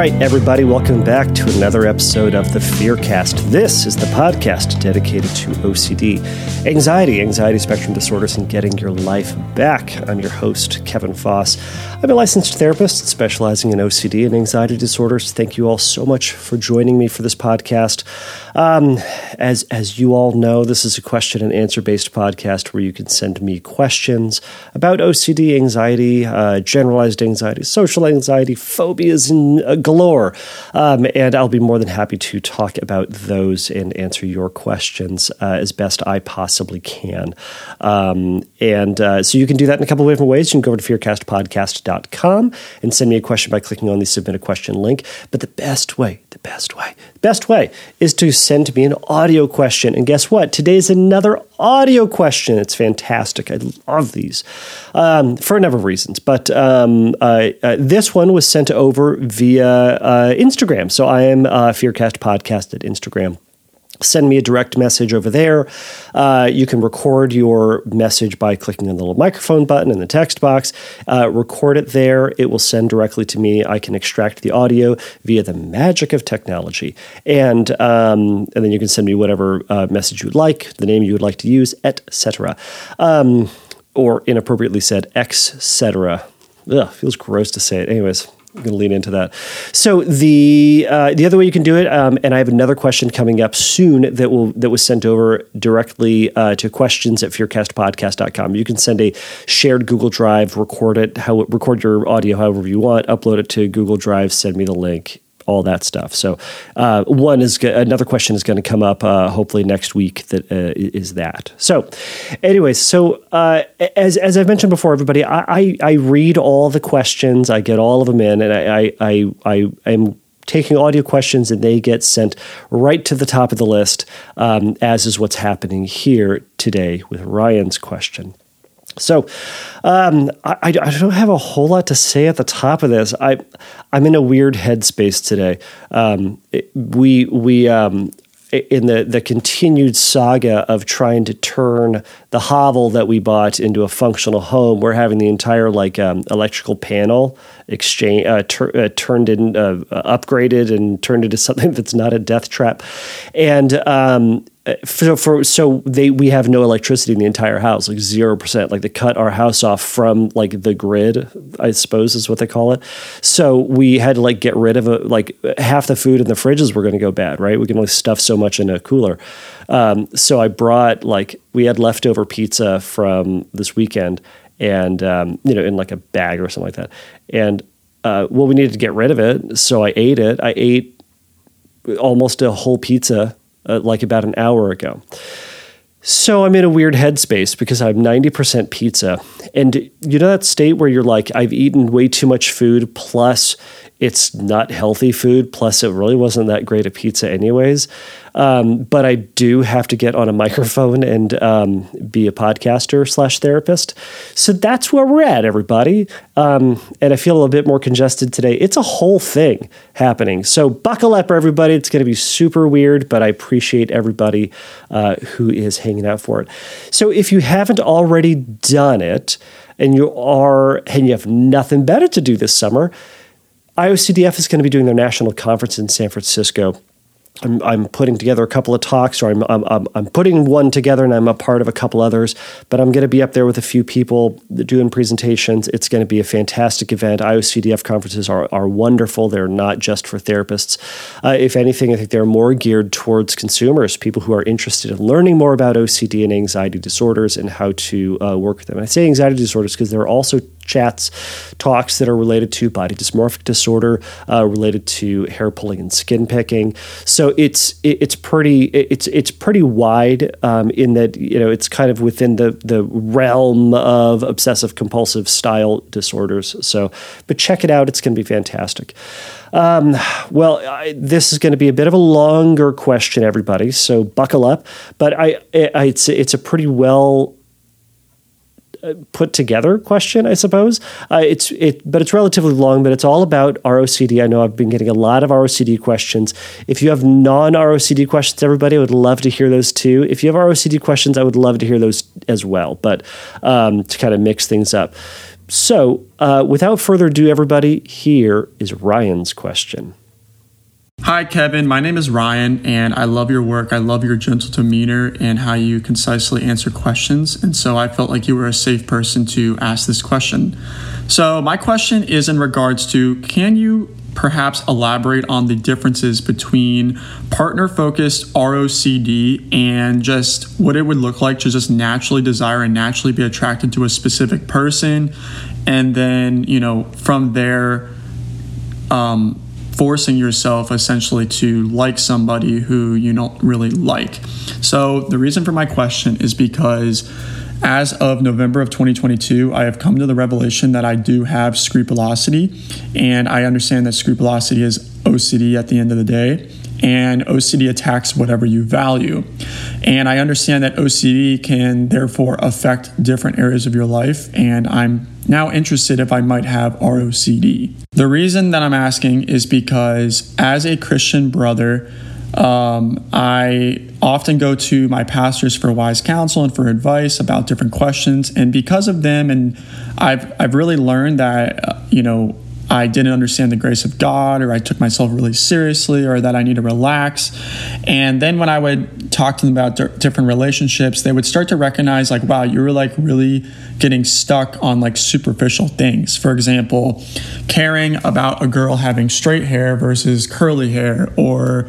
right, everybody, welcome back to another episode of the Fearcast. This is the podcast dedicated to OCD, anxiety, anxiety spectrum disorders, and getting your life back. I'm your host, Kevin Foss. I'm a licensed therapist specializing in OCD and anxiety disorders. Thank you all so much for joining me for this podcast. Um, as as you all know, this is a question and answer based podcast where you can send me questions about OCD, anxiety, uh, generalized anxiety, social anxiety, phobias, and uh, galore. Um, and I'll be more than happy to talk about those and answer your questions uh, as best I possibly can. Um, and uh, so you can do that in a couple of different ways. You can go over to fearcastpodcast.com and send me a question by clicking on the submit a question link. But the best way, the best way, best way is to send me an audio question. And guess what? Today's another audio question. It's fantastic. I love these um, for a number of reasons. But um, uh, uh, this one was sent over via uh, Instagram. So I am uh, Fearcast Podcast at Instagram send me a direct message over there. Uh, you can record your message by clicking on the little microphone button in the text box. Uh, record it there. It will send directly to me. I can extract the audio via the magic of technology, and um, and then you can send me whatever uh, message you would like, the name you would like to use, etc. Um, or inappropriately said, etc. Ugh, feels gross to say it. Anyways, I'm going to lean into that. So the uh, the other way you can do it, um, and I have another question coming up soon that will that was sent over directly uh, to questions at fearcastpodcast.com. You can send a shared Google Drive, record it, how record your audio however you want, upload it to Google Drive, send me the link, all that stuff. So, uh, one is another question is going to come up uh, hopefully next week. That uh, is that. So, anyways, so uh, as as I've mentioned before, everybody, I, I, I read all the questions, I get all of them in, and I I I, I am taking audio questions and they get sent right to the top of the list, um, as is what's happening here today with Ryan's question. So um, I, I, don't have a whole lot to say at the top of this. I I'm in a weird headspace today. Um, it, we we um, in the the continued saga of trying to turn the hovel that we bought into a functional home, we're having the entire like um, electrical panel exchange uh, tur- uh, turned in, uh, upgraded, and turned into something that's not a death trap. And um, so for so they we have no electricity in the entire house, like zero percent. Like they cut our house off from like the grid, I suppose is what they call it. So we had to like get rid of it. Like half the food in the fridges were going to go bad, right? We can only stuff so much in a cooler. Um, so I brought like we had leftover pizza from this weekend, and um, you know in like a bag or something like that. And uh, well, we needed to get rid of it, so I ate it. I ate almost a whole pizza uh, like about an hour ago. So I'm in a weird headspace because I'm 90% pizza. And you know that state where you're like, I've eaten way too much food, plus it's not healthy food, plus it really wasn't that great a pizza, anyways. Um, but I do have to get on a microphone and um, be a podcaster slash therapist. So that's where we're at, everybody. Um, and I feel a little bit more congested today. It's a whole thing happening. So buckle up, everybody. It's going to be super weird, but I appreciate everybody uh, who is hanging out for it. So if you haven't already done it, and you are and you have nothing better to do this summer, IOCDF is going to be doing their national conference in San Francisco I'm, I'm putting together a couple of talks, or I'm, I'm, I'm putting one together and I'm a part of a couple others, but I'm going to be up there with a few people doing presentations. It's going to be a fantastic event. IOCDF conferences are, are wonderful. They're not just for therapists. Uh, if anything, I think they're more geared towards consumers, people who are interested in learning more about OCD and anxiety disorders and how to uh, work with them. And I say anxiety disorders because there are also chats, talks that are related to body dysmorphic disorder, uh, related to hair pulling and skin picking. So it's it, it's pretty it's it's pretty wide um, in that you know it's kind of within the the realm of obsessive compulsive style disorders. So, but check it out; it's going to be fantastic. Um, well, I, this is going to be a bit of a longer question, everybody. So buckle up. But I, I it's it's a pretty well put together question, I suppose. Uh, it's it, but it's relatively long. But it's all about ROCD. I know I've been getting a lot of ROCD questions. If you have non ROCD questions, everybody, I would love to hear those too. If you have ROCD questions, I would love to hear those as well. But um, to kind of mix things up. So, uh, without further ado, everybody, here is Ryan's question. Hi, Kevin. My name is Ryan, and I love your work. I love your gentle demeanor and how you concisely answer questions. And so I felt like you were a safe person to ask this question. So, my question is in regards to can you perhaps elaborate on the differences between partner focused ROCD and just what it would look like to just naturally desire and naturally be attracted to a specific person? And then, you know, from there, um, forcing yourself essentially to like somebody who you don't really like. So, the reason for my question is because as of November of 2022, I have come to the revelation that I do have scrupulosity, and I understand that scrupulosity is OCD at the end of the day and OCD attacks whatever you value. And I understand that OCD can therefore affect different areas of your life, and I'm now interested if I might have ROCD. The reason that I'm asking is because as a Christian brother, um, I often go to my pastors for wise counsel and for advice about different questions. And because of them, and I've, I've really learned that, uh, you know, I didn't understand the grace of God, or I took myself really seriously, or that I need to relax. And then when I would talk to them about d- different relationships, they would start to recognize, like, wow, you were like really getting stuck on like superficial things. For example, caring about a girl having straight hair versus curly hair, or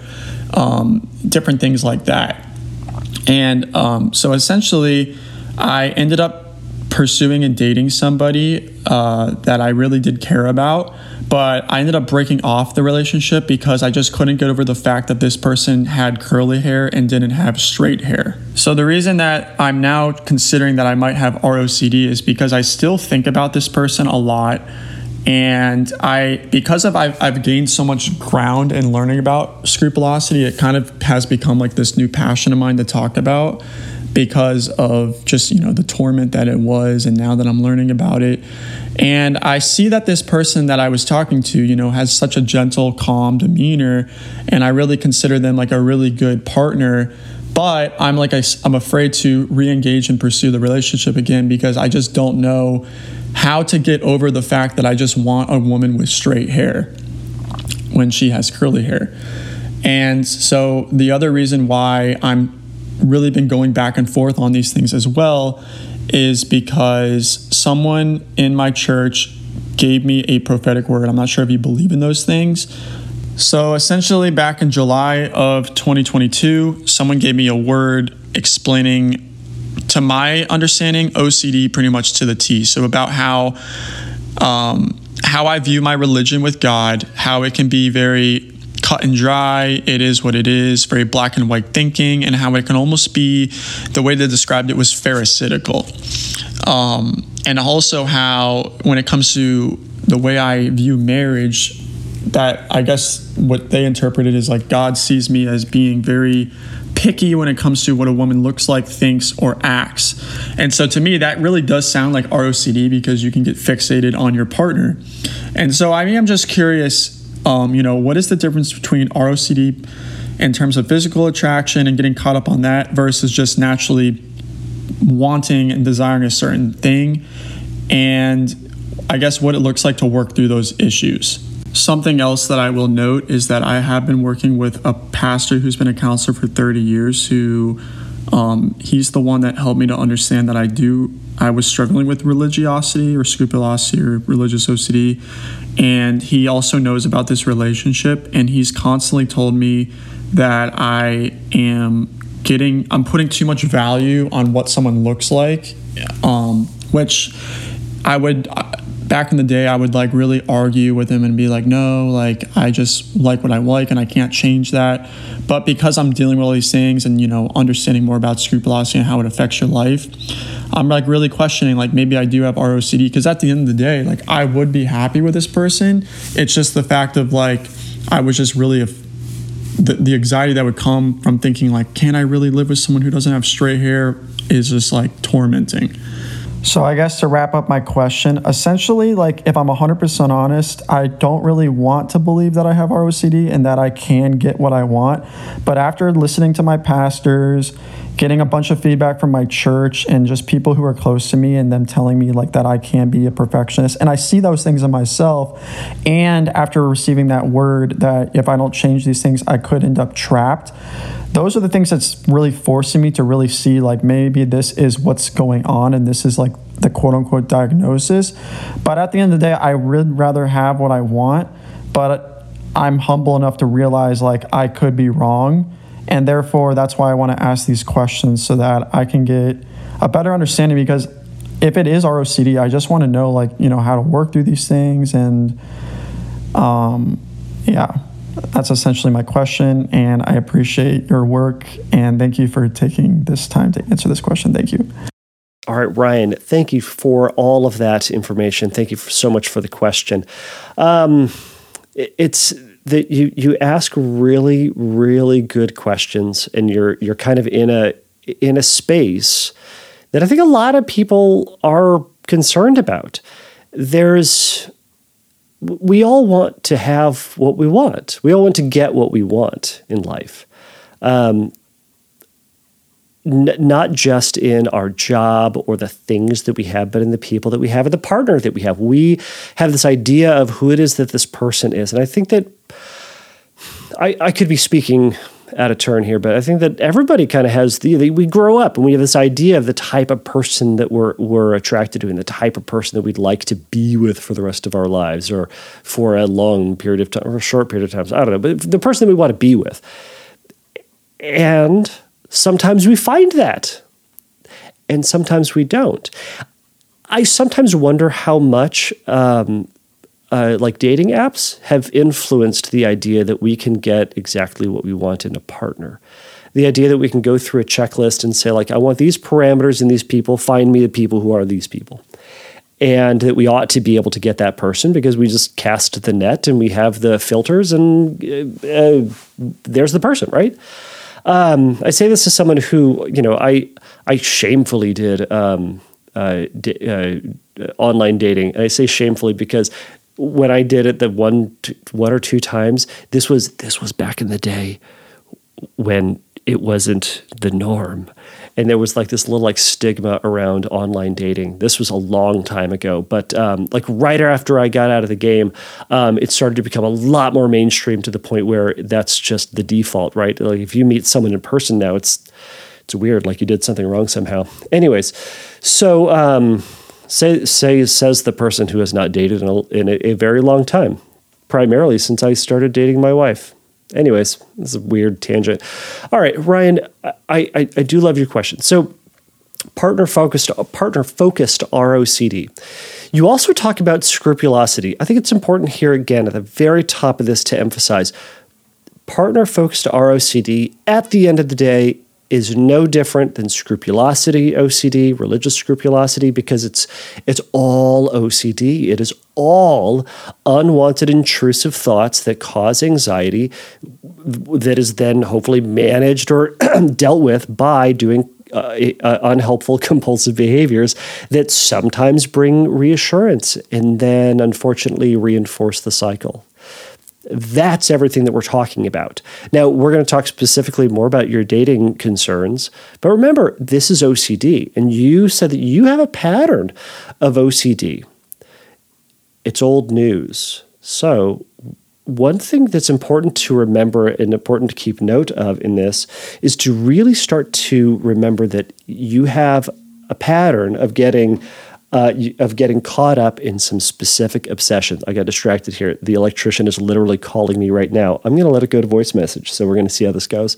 um, different things like that. And um, so essentially, I ended up pursuing and dating somebody uh, that I really did care about, but I ended up breaking off the relationship because I just couldn't get over the fact that this person had curly hair and didn't have straight hair. So the reason that I'm now considering that I might have ROCD is because I still think about this person a lot. And I, because of I've, I've gained so much ground in learning about scrupulosity, it kind of has become like this new passion of mine to talk about because of just you know the torment that it was and now that i'm learning about it. And i see that this person that i was talking to you know has such a gentle calm demeanor and i really consider them like a really good partner. But i'm like i'm afraid to re-engage and pursue the relationship again because i just don't know how to get over the fact that i just want a woman with straight hair when she has curly hair. And so the other reason why i'm really been going back and forth on these things as well is because someone in my church gave me a prophetic word. I'm not sure if you believe in those things. So essentially, back in July of 2022, someone gave me a word explaining, to my understanding, OCD pretty much to the T. So about how um, how I view my religion with God, how it can be very cut and dry. It is what it is, very black and white thinking, and how it can almost be the way they described it was pharisaical. Um, and also how, when it comes to the way I view marriage, that I guess what they interpreted is like God sees me as being very picky when it comes to what a woman looks like, thinks, or acts. And so to me, that really does sound like ROCD because you can get fixated on your partner. And so I mean, I'm just curious um, you know, what is the difference between ROCD in terms of physical attraction and getting caught up on that versus just naturally wanting and desiring a certain thing? And I guess what it looks like to work through those issues. Something else that I will note is that I have been working with a pastor who's been a counselor for 30 years who um, he's the one that helped me to understand that I do I was struggling with religiosity or scrupulosity or religious OCD and he also knows about this relationship and he's constantly told me that I am getting I'm putting too much value on what someone looks like. Um, which I would back in the day I would like really argue with him and be like no like I just like what I like and I can't change that. But because I'm dealing with all these things and you know understanding more about scrupulosity and how it affects your life I'm like really questioning like maybe I do have ROCD because at the end of the day like I would be happy with this person. It's just the fact of like I was just really a, the, the anxiety that would come from thinking like can I really live with someone who doesn't have straight hair? is just like tormenting So I guess to wrap up my question, essentially, like if I'm 100% honest, I don't really want to believe that I have ROCD and that I can get what I want. But after listening to my pastors, getting a bunch of feedback from my church and just people who are close to me and them telling me like that I can be a perfectionist and I see those things in myself and after receiving that word that if I don't change these things I could end up trapped those are the things that's really forcing me to really see like maybe this is what's going on and this is like the quote unquote diagnosis. But at the end of the day, I would rather have what I want, but I'm humble enough to realize like I could be wrong. And therefore, that's why I want to ask these questions so that I can get a better understanding because if it is ROCD, I just want to know like, you know, how to work through these things and um yeah that's essentially my question. And I appreciate your work. And thank you for taking this time to answer this question. Thank you. All right, Ryan, thank you for all of that information. Thank you so much for the question. Um, it's that you you ask really really good questions, and you're you're kind of in a in a space that I think a lot of people are concerned about. There's we all want to have what we want. We all want to get what we want in life. Um, n- not just in our job or the things that we have, but in the people that we have and the partner that we have. We have this idea of who it is that this person is. And I think that I, I could be speaking out of turn here, but I think that everybody kind of has the, the, we grow up and we have this idea of the type of person that we're we're attracted to and the type of person that we'd like to be with for the rest of our lives or for a long period of time or a short period of time. So I don't know, but the person that we want to be with. And sometimes we find that. And sometimes we don't. I sometimes wonder how much um, uh, like dating apps have influenced the idea that we can get exactly what we want in a partner. The idea that we can go through a checklist and say, like, I want these parameters in these people, find me the people who are these people. And that we ought to be able to get that person because we just cast the net and we have the filters and uh, uh, there's the person, right? Um, I say this as someone who, you know, I I shamefully did um, uh, d- uh, online dating, and I say shamefully because when I did it the one one or two times, this was this was back in the day when it wasn't the norm. And there was like this little like stigma around online dating. This was a long time ago, but um, like right after I got out of the game, um, it started to become a lot more mainstream to the point where that's just the default, right? Like if you meet someone in person now, it's it's weird, like you did something wrong somehow. Anyways, so um, Say, say says the person who has not dated in, a, in a, a very long time, primarily since I started dating my wife. Anyways, this is a weird tangent. All right, Ryan, I, I, I do love your question. So, partner focused partner focused ROCD. You also talk about scrupulosity. I think it's important here again at the very top of this to emphasize partner focused ROCD at the end of the day is no different than scrupulosity OCD, religious scrupulosity, because it's it's all OCD. It is all unwanted intrusive thoughts that cause anxiety that is then hopefully managed or dealt with by doing uh, uh, unhelpful compulsive behaviors that sometimes bring reassurance and then unfortunately reinforce the cycle. That's everything that we're talking about. Now, we're going to talk specifically more about your dating concerns, but remember, this is OCD, and you said that you have a pattern of OCD. It's old news. So, one thing that's important to remember and important to keep note of in this is to really start to remember that you have a pattern of getting uh, of getting caught up in some specific obsessions. I got distracted here. The electrician is literally calling me right now. I'm going to let it go to voice message. So we're going to see how this goes.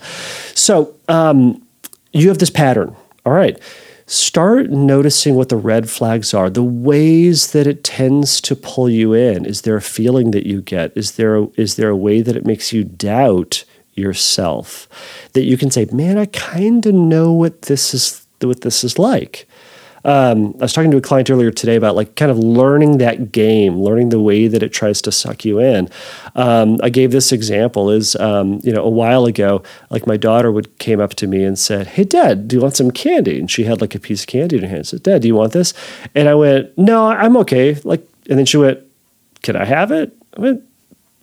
So um, you have this pattern. All right. Start noticing what the red flags are, the ways that it tends to pull you in. Is there a feeling that you get? Is there a, is there a way that it makes you doubt yourself? That you can say, "Man, I kind of know what this is what this is like." Um, I was talking to a client earlier today about like kind of learning that game, learning the way that it tries to suck you in. Um, I gave this example is um, you know a while ago, like my daughter would came up to me and said, "Hey, Dad, do you want some candy?" And she had like a piece of candy in her hand. I said, "Dad, do you want this?" And I went, "No, I'm okay." Like, and then she went, "Can I have it?" I went,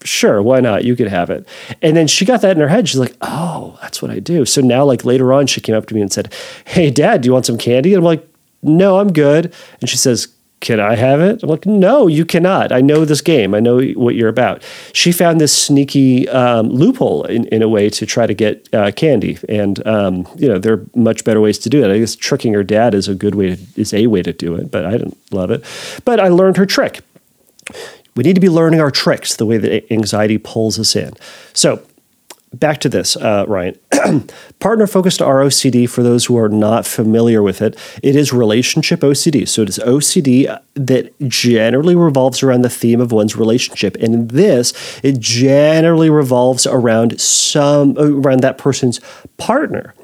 sure, why not? You could have it. And then she got that in her head. She's like, oh, that's what I do. So now, like later on, she came up to me and said, hey, dad, do you want some candy? And I'm like, no, I'm good. And she says, can I have it? I'm like, no, you cannot. I know this game. I know what you're about. She found this sneaky um, loophole in, in a way to try to get uh, candy, and um, you know there are much better ways to do it. I guess tricking her dad is a good way to, is a way to do it, but I didn't love it. But I learned her trick we need to be learning our tricks the way that anxiety pulls us in. So, back to this, uh, Ryan. Partner focused ROCD, for those who are not familiar with it, it is relationship OCD. So, it is OCD that generally revolves around the theme of one's relationship. And in this, it generally revolves around some, around that person's partner.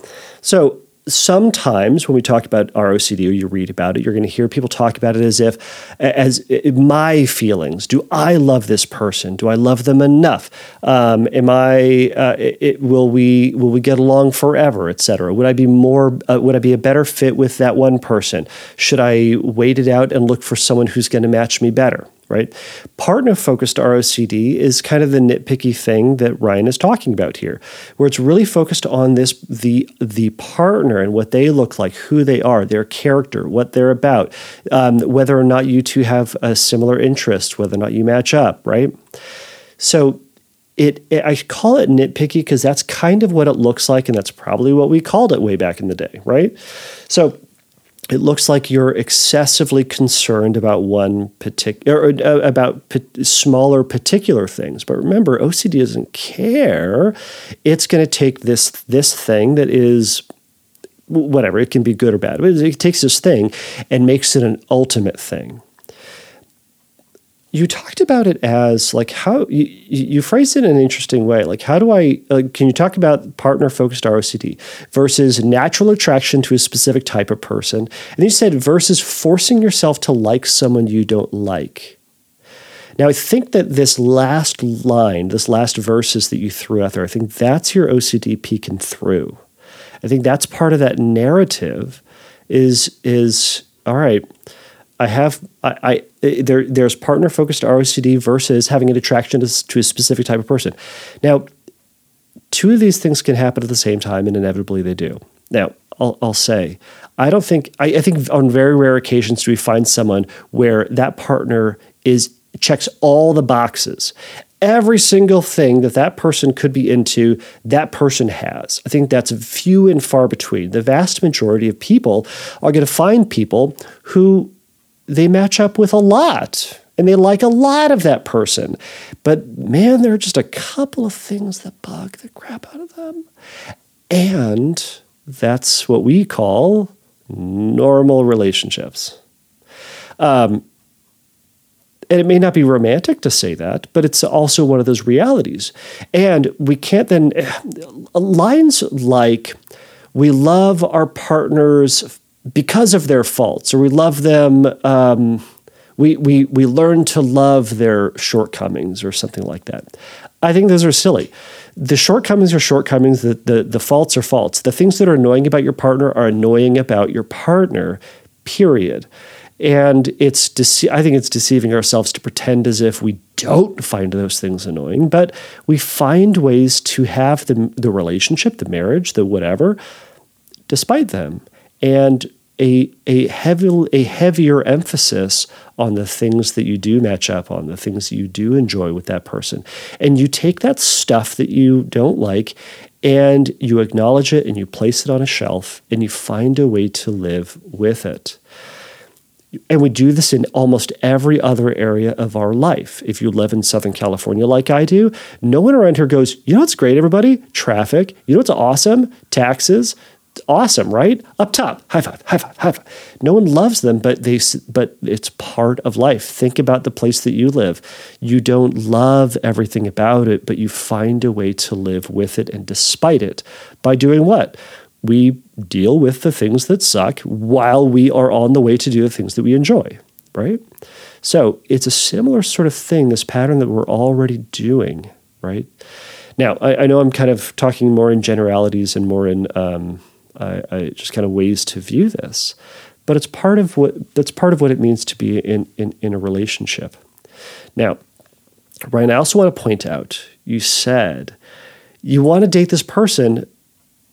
So, sometimes when we talk about ROCD or you read about it, you're going to hear people talk about it as if, as my feelings. Do I love this person? Do I love them enough? Um, am I? Uh, it, will we will we get along forever, etc. Would I be more? Uh, would I be a better fit with that one person? Should I wait it out and look for someone who's going to match me better? Right? Partner focused ROCD is kind of the nitpicky thing that Ryan is talking about here, where it's really focused on this the the partner and what they look like, who they are, their character, what they're about, um, whether or not you two have a similar interest, whether or not you match up, right? So it, it, I call it nitpicky because that's kind of what it looks like, and that's probably what we called it way back in the day, right? So it looks like you're excessively concerned about one particular uh, about smaller particular things. But remember ocd doesn't care. It's going to take this this thing that is whatever it can be good or bad but it takes this thing and makes it an ultimate thing you talked about it as like how you, you phrased it in an interesting way. Like, how do I, can you talk about partner focused ROCD versus natural attraction to a specific type of person? And you said versus forcing yourself to like someone you don't like. Now, I think that this last line, this last verses that you threw out there, I think that's your OCD peeking through. I think that's part of that narrative is, is all right I have I, I there there's partner focused ROCD versus having an attraction to, to a specific type of person. Now, two of these things can happen at the same time, and inevitably they do. Now, I'll, I'll say I don't think I, I think on very rare occasions do we find someone where that partner is checks all the boxes every single thing that that person could be into, that person has. I think that's few and far between. The vast majority of people are going to find people who they match up with a lot and they like a lot of that person. But man, there are just a couple of things that bug the crap out of them. And that's what we call normal relationships. Um, and it may not be romantic to say that, but it's also one of those realities. And we can't then, lines like, we love our partners because of their faults, or we love them. Um, we, we, we learn to love their shortcomings or something like that. I think those are silly. The shortcomings are shortcomings, the, the, the faults are faults. The things that are annoying about your partner are annoying about your partner, period. And it's dece- I think it's deceiving ourselves to pretend as if we don't find those things annoying, but we find ways to have the, the relationship, the marriage, the whatever, despite them. And a, a, heavy, a heavier emphasis on the things that you do match up on, the things that you do enjoy with that person. And you take that stuff that you don't like and you acknowledge it and you place it on a shelf and you find a way to live with it. And we do this in almost every other area of our life. If you live in Southern California like I do, no one around here goes, you know what's great, everybody? Traffic. You know what's awesome? Taxes awesome, right? Up top, high five, high five, high five. No one loves them, but they but it's part of life. Think about the place that you live. You don't love everything about it, but you find a way to live with it and despite it by doing what? we deal with the things that suck while we are on the way to do the things that we enjoy, right? So it's a similar sort of thing, this pattern that we're already doing, right? Now, I, I know I'm kind of talking more in generalities and more in um, I, I just kind of ways to view this, but it's part of what that's part of what it means to be in, in, in a relationship. Now, Ryan, I also want to point out you said you want to date this person,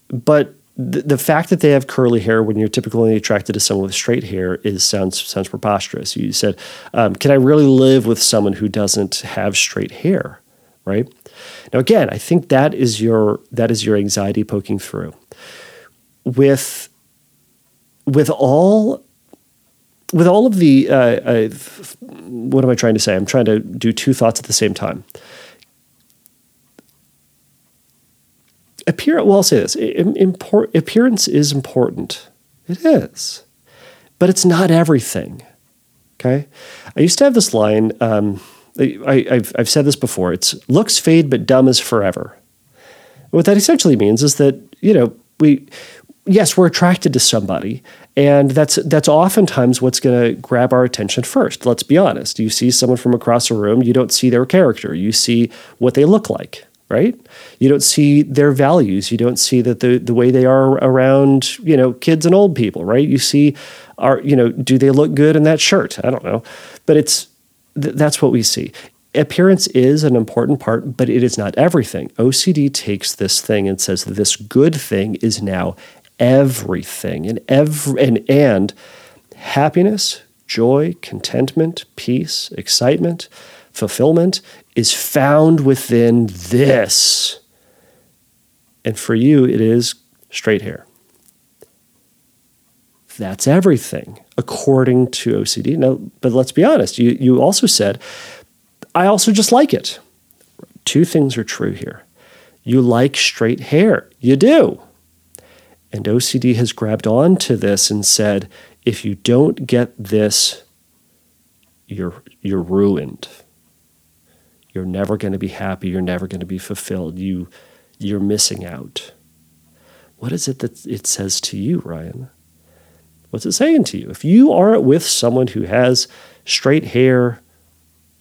but the, fact that they have curly hair when you're typically attracted to someone with straight hair is sounds sounds preposterous. You said, um, "Can I really live with someone who doesn't have straight hair?" Right now, again, I think that is your that is your anxiety poking through. With with all with all of the uh, uh, what am I trying to say? I'm trying to do two thoughts at the same time. appear well i'll say this. Import, appearance is important. It is. But it's not everything okay? I used to have this line um, I, have I've said this before. It's looks fade but dumb is forever. What that essentially means is that you know we yes we're attracted to somebody and that's that's oftentimes what's going to grab our attention first let's be honest you see someone from across a room you don't see their character you see what they look like right? You don't see their values. You don't see that the the way they are around, you know, kids and old people, right? You see are, you know, do they look good in that shirt? I don't know. But it's th- that's what we see. Appearance is an important part, but it is not everything. OCD takes this thing and says this good thing is now everything. And every and and happiness, joy, contentment, peace, excitement, fulfillment is found within this. And for you, it is straight hair. That's everything according to OCD. Now, but let's be honest, you, you also said, I also just like it. Two things are true here. You like straight hair. You do. And OCD has grabbed onto this and said, if you don't get this, you're, you're ruined. You're never going to be happy. You're never going to be fulfilled. You, you're missing out. What is it that it says to you, Ryan? What's it saying to you? If you aren't with someone who has straight hair,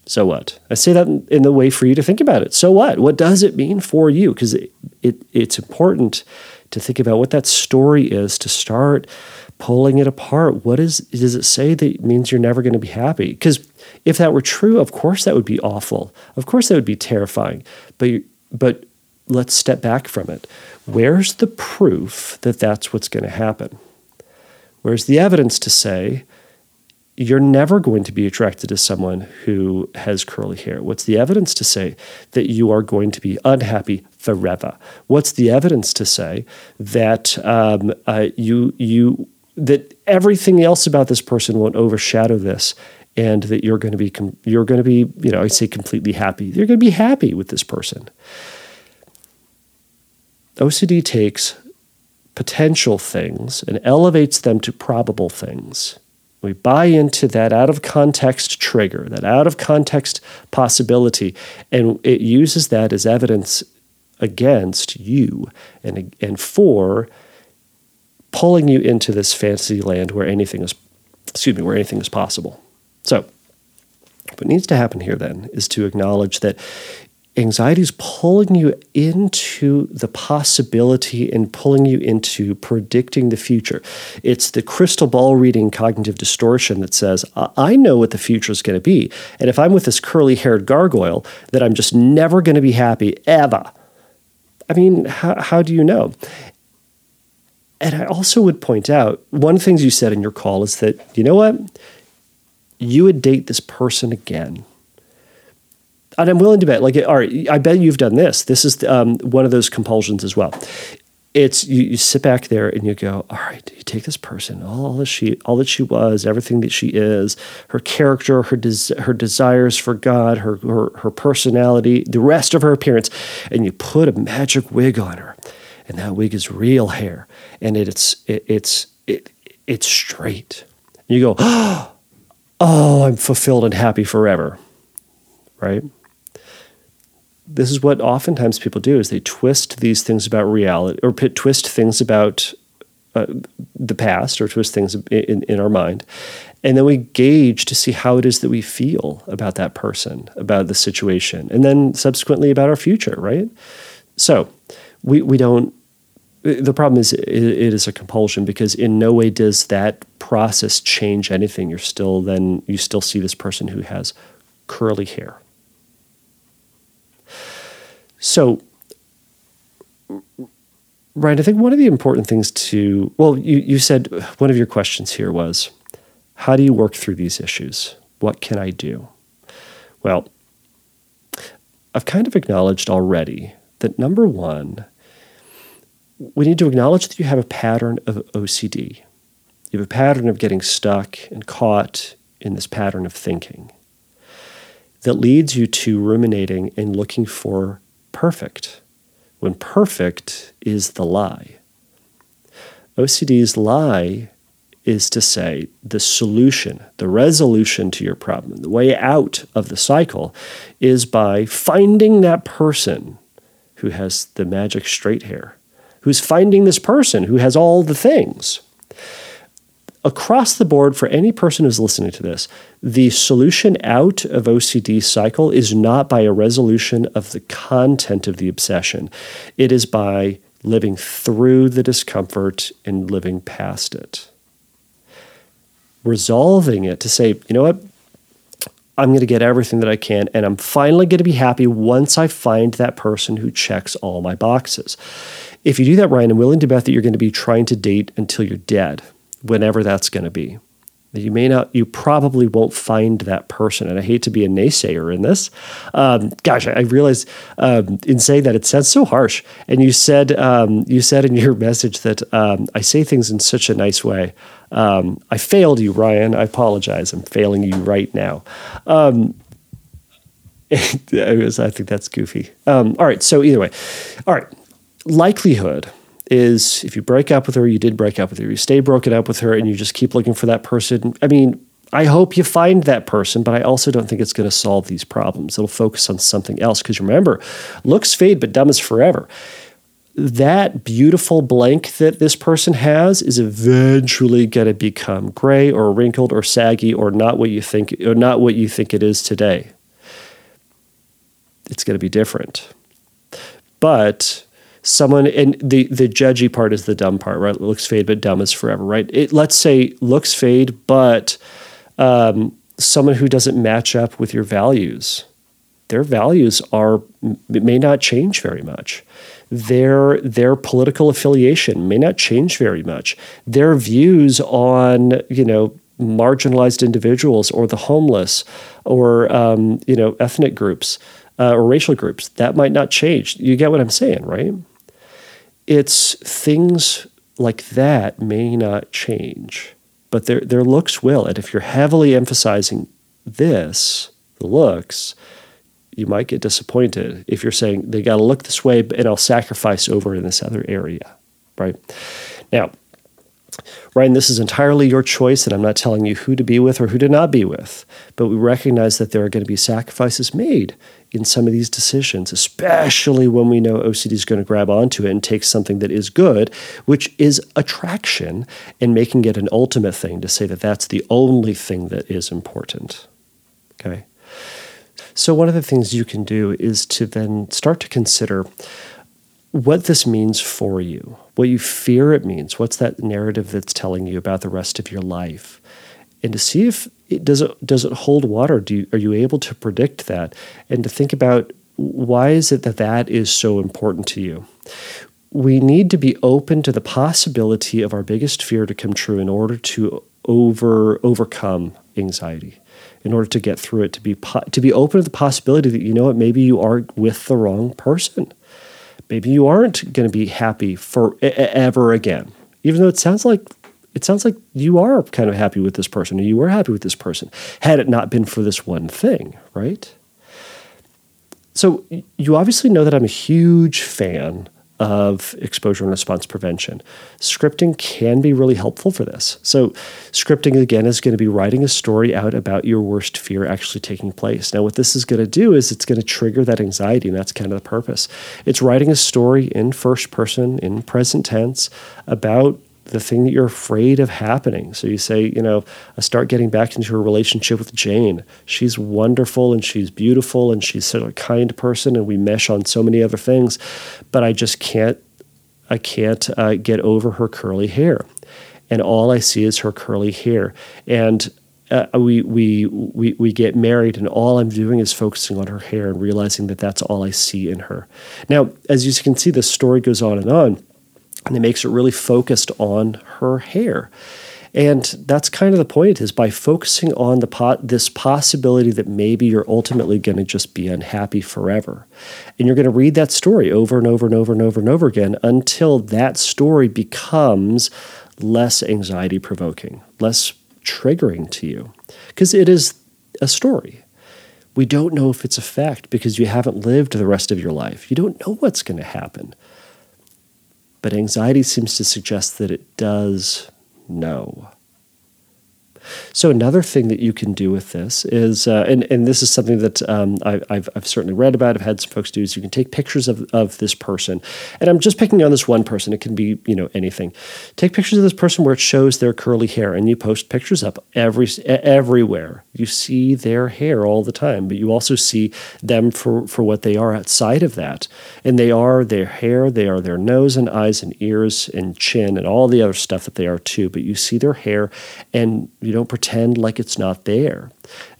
so what? I say that in, the way for you to think about it. So what? What does it mean for you? Because it, it, it's important to think about what that story is to start pulling it apart. What is does it say that means you're never going to be happy? Because if that were true, of course that would be awful. Of course that would be terrifying. But but let's step back from it. Where's the proof that that's what's going to happen? Where's the evidence to say you're never going to be attracted to someone who has curly hair? What's the evidence to say that you are going to be unhappy forever? What's the evidence to say that um, uh, you you that everything else about this person won't overshadow this and that you're going to be you're going to be you know I say completely happy. You're going to be happy with this person. OCD takes potential things and elevates them to probable things. We buy into that out of context trigger, that out of context possibility, and it uses that as evidence against you and, and for pulling you into this fantasy land where anything is excuse me, where anything is possible. So, what needs to happen here then is to acknowledge that anxiety is pulling you into the possibility and pulling you into predicting the future. It's the crystal ball reading cognitive distortion that says, I know what the future is going to be. And if I'm with this curly haired gargoyle, that I'm just never going to be happy ever. I mean, how, how do you know? And I also would point out one of the things you said in your call is that, you know what? you would date this person again. And I'm willing to bet, like, all right, I bet you've done this. This is um, one of those compulsions as well. It's you, you, sit back there and you go, all right, you take this person, all that she, all that she was, everything that she is, her character, her des- her desires for God, her, her her personality, the rest of her appearance, and you put a magic wig on her, and that wig is real hair, and it, it's it, it's it, it's straight. And you go, oh, oh, I'm fulfilled and happy forever, right? This is what oftentimes people do is they twist these things about reality or twist things about uh, the past or twist things in, in our mind. And then we gauge to see how it is that we feel about that person about the situation and then subsequently about our future right? So we, we don't the problem is it is a compulsion because in no way does that process change anything. You're still then you still see this person who has curly hair so Ryan, I think one of the important things to well, you, you said one of your questions here was how do you work through these issues? What can I do? Well, I've kind of acknowledged already that number one, we need to acknowledge that you have a pattern of OCD. You have a pattern of getting stuck and caught in this pattern of thinking that leads you to ruminating and looking for perfect, when perfect is the lie. OCD's lie is to say the solution, the resolution to your problem, the way out of the cycle is by finding that person who has the magic straight hair, who's finding this person who has all the things. Across the board, for any person who's listening to this, the solution out of OCD cycle is not by a resolution of the content of the obsession. It is by living through the discomfort and living past it resolving it to say, you know what? I'm going to get everything that I can, and I'm finally going to be happy once I find that person who checks all my boxes. If you do that, Ryan, I'm willing to bet that you're going to be trying to date until you're dead, whenever that's going to be. You may not you probably won't find that person and i hate to be a naysayer in this. Um, gosh i, realize um, in saying that it sounds so harsh. And you said um, you said in your message that um, i say things in such a nice way. Um, i failed you ryan. I apologize. I'm failing you right now. Um, I think that's goofy. all right. So either way, all right. Likelihood is if you break up with her, you did break up with her, you stay broken up with her, and you just keep looking for that person. I mean, I hope you find that person, but I also don't think it's going to solve these problems. It'll focus on something else. Because remember, looks fade, but dumb is forever. That beautiful blank that this person has is eventually going to become gray or wrinkled or saggy or not what you think or not what you think it is today. It's going to be different. But someone and the the judgy part is the dumb part, right? Looks fade, but dumb is forever, right? It let's say looks fade, but um, someone who doesn't match up with your values. Their values are may not change very much. Their their political affiliation may not change very much. Their views on you know marginalized individuals or the homeless or um, you know ethnic groups uh, or racial groups that might not change. You get what I'm saying, right? It's things like that may not change, but their their looks will. And if you're heavily emphasizing this, the looks, you might get disappointed if you're saying they got to look this way and I'll sacrifice over in this other area, right? Now, Ryan, this is entirely your choice, and I'm not telling you who to be with or who to not be with. But we recognize that there are going to be sacrifices made in some of these decisions, especially when we know OCD is going to grab onto it and take something that is good, which is attraction, and making it an ultimate thing to say that that's the only thing that is important. Okay. So, one of the things you can do is to then start to consider what this means for you, what you fear it means, what's that narrative that's telling you about the rest of your life, and to see if it does it does it hold water. Do you, are you able to predict that, and to think about why is it that that is so important to you? We need to be open to the possibility of our biggest fear to come true in order to over overcome anxiety in order to get through it to be to be open to the possibility that you know what maybe you are with the wrong person maybe you aren't going to be happy forever again. Even though it sounds like it sounds like you are kind of happy with this person, or you were happy with this person, had it not been for this one thing, right? So you obviously know that I'm a huge fan of exposure and response prevention. Scripting can be really helpful for this. So, scripting again is going to be writing a story out about your worst fear actually taking place. Now, what this is going to do is it's going to trigger that anxiety, and that's kind of the purpose. It's writing a story in first person, in present tense, about the thing that you're afraid of happening. So you say, you know, I start getting back into a relationship with Jane. She's wonderful and she's beautiful and she's such a kind person and we mesh on so many other things, but I just can't, I can't uh, get over her curly hair, and all I see is her curly hair. And uh, we, we, we, we get married, and all I'm doing is focusing on her hair and realizing that that's all I see in her. Now, as you can see, the story goes on and on and it makes it really focused on her hair. And that's kind of the point is by focusing on the pot, this possibility that maybe you're ultimately going to just be unhappy forever. And you're going to read that story over and over and over and over and over again until that story becomes less anxiety provoking, less triggering to you. Because it is a story. We don't know if it's a fact because you haven't lived the rest of your life. You don't know what's going to happen. But anxiety seems to suggest that it does know. So another thing that you can do with this is, uh, and, and this is something that um, I, have I've certainly read about, I've had some folks do, is you can take pictures of, of this person. And I'm just picking on this one person. It can be, you know, anything. Take pictures of this person where it shows their curly hair and you post pictures up every everywhere. You see their hair all the time, but you also see them for, for what they are outside of that. And they are their hair, they are their nose and eyes and ears and chin and all the other stuff that they are too. But you see their hair and you don't pretend like it's not there.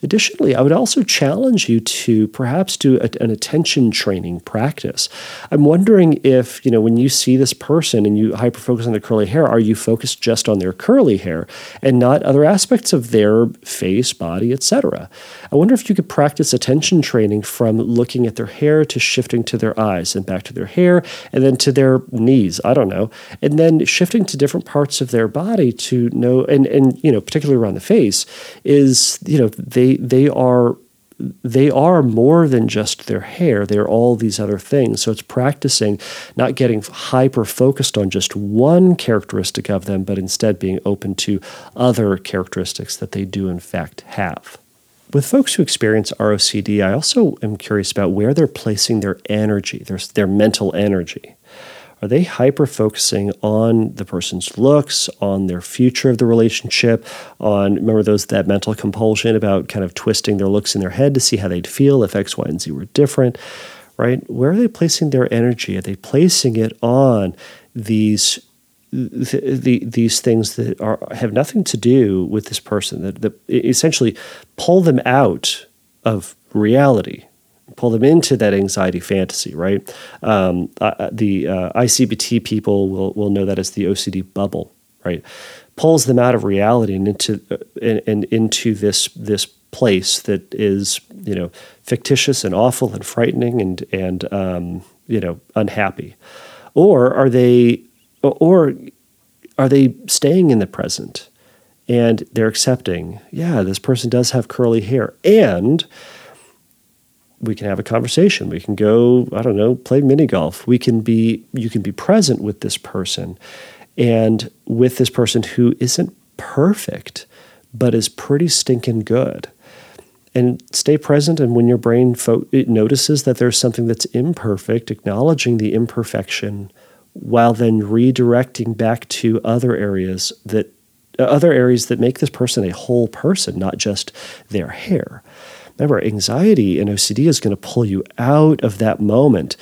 Additionally, I would also challenge you to perhaps do a, an attention training practice. I'm wondering if, you know, when you see this person and you hyper focus on their curly hair, are you focused just on their curly hair and not other aspects of their face, body, etc.? I wonder if you could practice attention training from looking at their hair to shifting to their eyes and back to their hair and then to their knees, I don't know, and then shifting to different parts of their body to know and and you know, particularly around the face is, you know, they they are they are more than just their hair. They're all these other things. So it's practicing not getting hyper focused on just one characteristic of them, but instead being open to other characteristics that they do, in fact, have. With folks who experience ROCD, I also am curious about where they're placing their energy, their, their mental energy. Are they hyper focusing on the person's looks, on their future of the relationship, on remember those that mental compulsion about kind of twisting their looks in their head to see how they'd feel if X, Y, and Z were different, right? Where are they placing their energy? Are they placing it on these the, the, these things that are have nothing to do with this person that, that essentially pull them out of reality pull them into that anxiety fantasy, right? Um, uh, the uh, ICBT people will, will know that as the OCD bubble, right? Pulls them out of reality and into uh, and, and into this this place that is you know fictitious and awful and frightening and and um, you know unhappy, or are they or are they staying in the present and they're accepting? Yeah, this person does have curly hair and we can have a conversation. We can go, I don't know, play mini golf. We can be, you can be present with this person and with this person who isn't perfect, but is pretty stinking good. And stay present. And when your brain fo- it notices that there's something that's imperfect, acknowledging the imperfection while then redirecting back to other areas that uh, other areas that make this person a whole person, not just their hair. Remember, anxiety and OCD is going to pull you out of that moment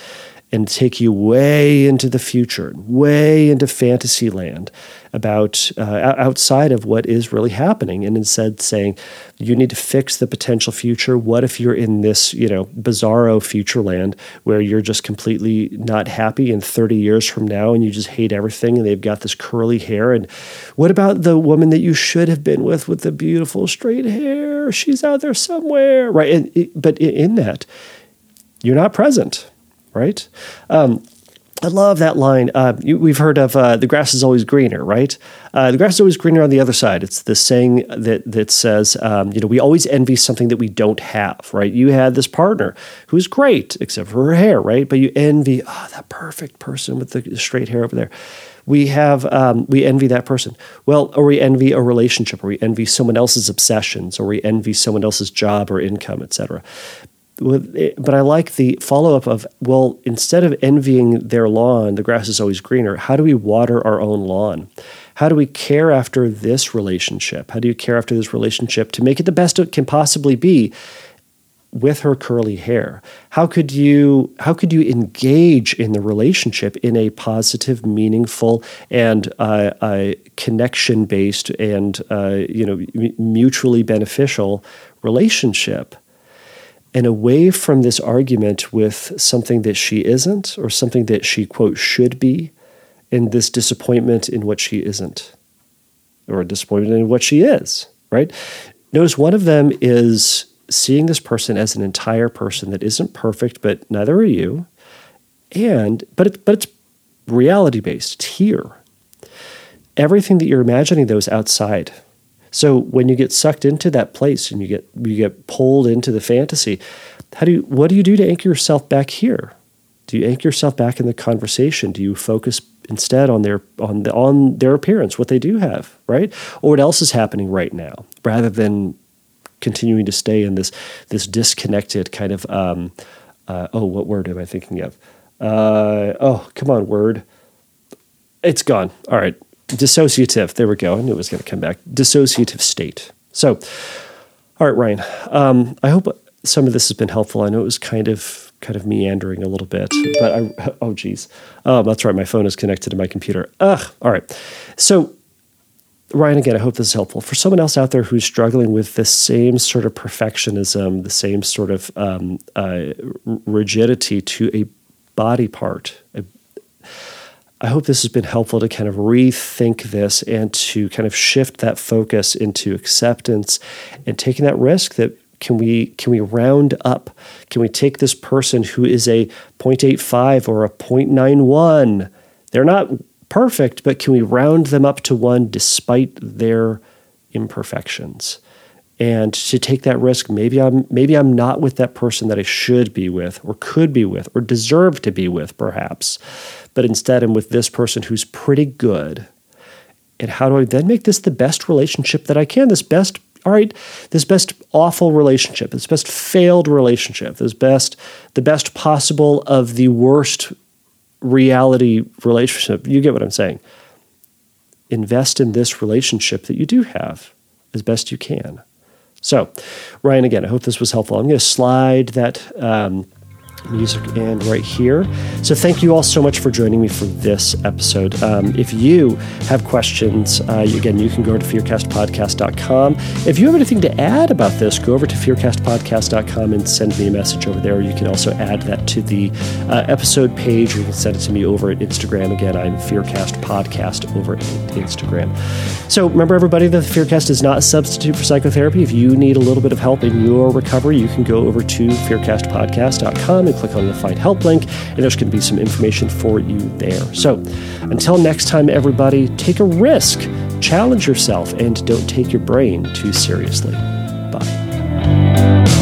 and take you way into the future, way into fantasy land about uh, outside of what is really happening, and instead saying, you need to fix the potential future. What if you're in this, you know, bizarro future land where you're just completely not happy in 30 years from now and you just hate everything and they've got this curly hair? And what about the woman that you should have been with with the beautiful straight hair? She's out there somewhere, right? And, but in that, you're not present right? Um, I love that line. Uh, you, we've heard of uh, "the grass is always greener," right? Uh, the grass is always greener on the other side. It's the saying that that says, um, you know, we always envy something that we don't have, right? You had this partner who's great, except for her hair, right? But you envy, oh, that perfect person with the straight hair over there. We have, um, we envy that person. Well, or we envy a relationship, or we envy someone else's obsessions, or we envy someone else's job or income, etc but I like the follow up of well, instead of envying their lawn, the grass is always greener. How do we water our own lawn? How do we care after this relationship? How do you care after this relationship to make it the best it can possibly be? with her curly hair how could you how could you engage in the relationship in a positive meaningful and uh, uh, connection based and uh, you know mutually beneficial relationship and away from this argument with something that she isn't or something that she, quote, should be, and this disappointment in what she isn't, or disappointment in what she is, right? Notice one of them is seeing this person as an entire person that isn't perfect, but neither are you. And, but, it, but it's reality based, it's here. Everything that you're imagining, though, is outside so when you get sucked into that place and you get you get pulled into the fantasy, how do you what do you do to anchor yourself back here? Do you anchor yourself back in the conversation? Do you focus instead on their on the, on their appearance, what they do have, right? Or what else is happening right now, rather than continuing to stay in this this disconnected kind of um, uh, oh, what word am I thinking of? Uh, oh, come on, word. It's gone. All right dissociative. There we go. I knew it was going to come back. Dissociative state. So, all right, Ryan. Um, I hope some of this has been helpful. I know it was kind of kind of meandering a little bit, but I oh geez, oh that's right. My phone is connected to my computer. Ugh. All right. So, Ryan, again, I hope this is helpful for someone else out there who's struggling with the same sort of perfectionism, the same sort of um, uh, rigidity to a body part, a, I hope this has been helpful to kind of rethink this and to kind of shift that focus into acceptance and taking that risk that can we can we round up? Can we take this person who is a 0.85 or a 0.91? They're not perfect, but can we round them up to one despite their imperfections? and to take that risk maybe i'm maybe i'm not with that person that i should be with or could be with or deserve to be with perhaps but instead I'm with this person who's pretty good. And how do I then make this the best relationship that I can? This best, all right, this best awful relationship, this best failed relationship, this best, the best possible of the worst reality relationship. You get what I'm saying. Invest in this relationship that you do have as best you can. So, Ryan, again, I hope this was helpful. I'm going to slide that. Um, music and right here. So thank you all so much for joining me for this episode. Um, if you have questions, uh, again, you can go to fearcastpodcast.com. If you have anything to add about this, go over to fearcastpodcast.com and send me a message over there. You can also add that to the uh, episode page. You can send it to me over at Instagram. Again, I'm Fearcast Podcast over at Instagram. So remember, everybody, that the Fearcast is not a substitute for psychotherapy. If you need a little bit of help in your recovery, you can go over to fearcastpodcast.com and click on the Find Help link, and there's going to be some information for you there. So until next time, everybody, take a risk, challenge yourself, and don't take your brain too seriously. Bye.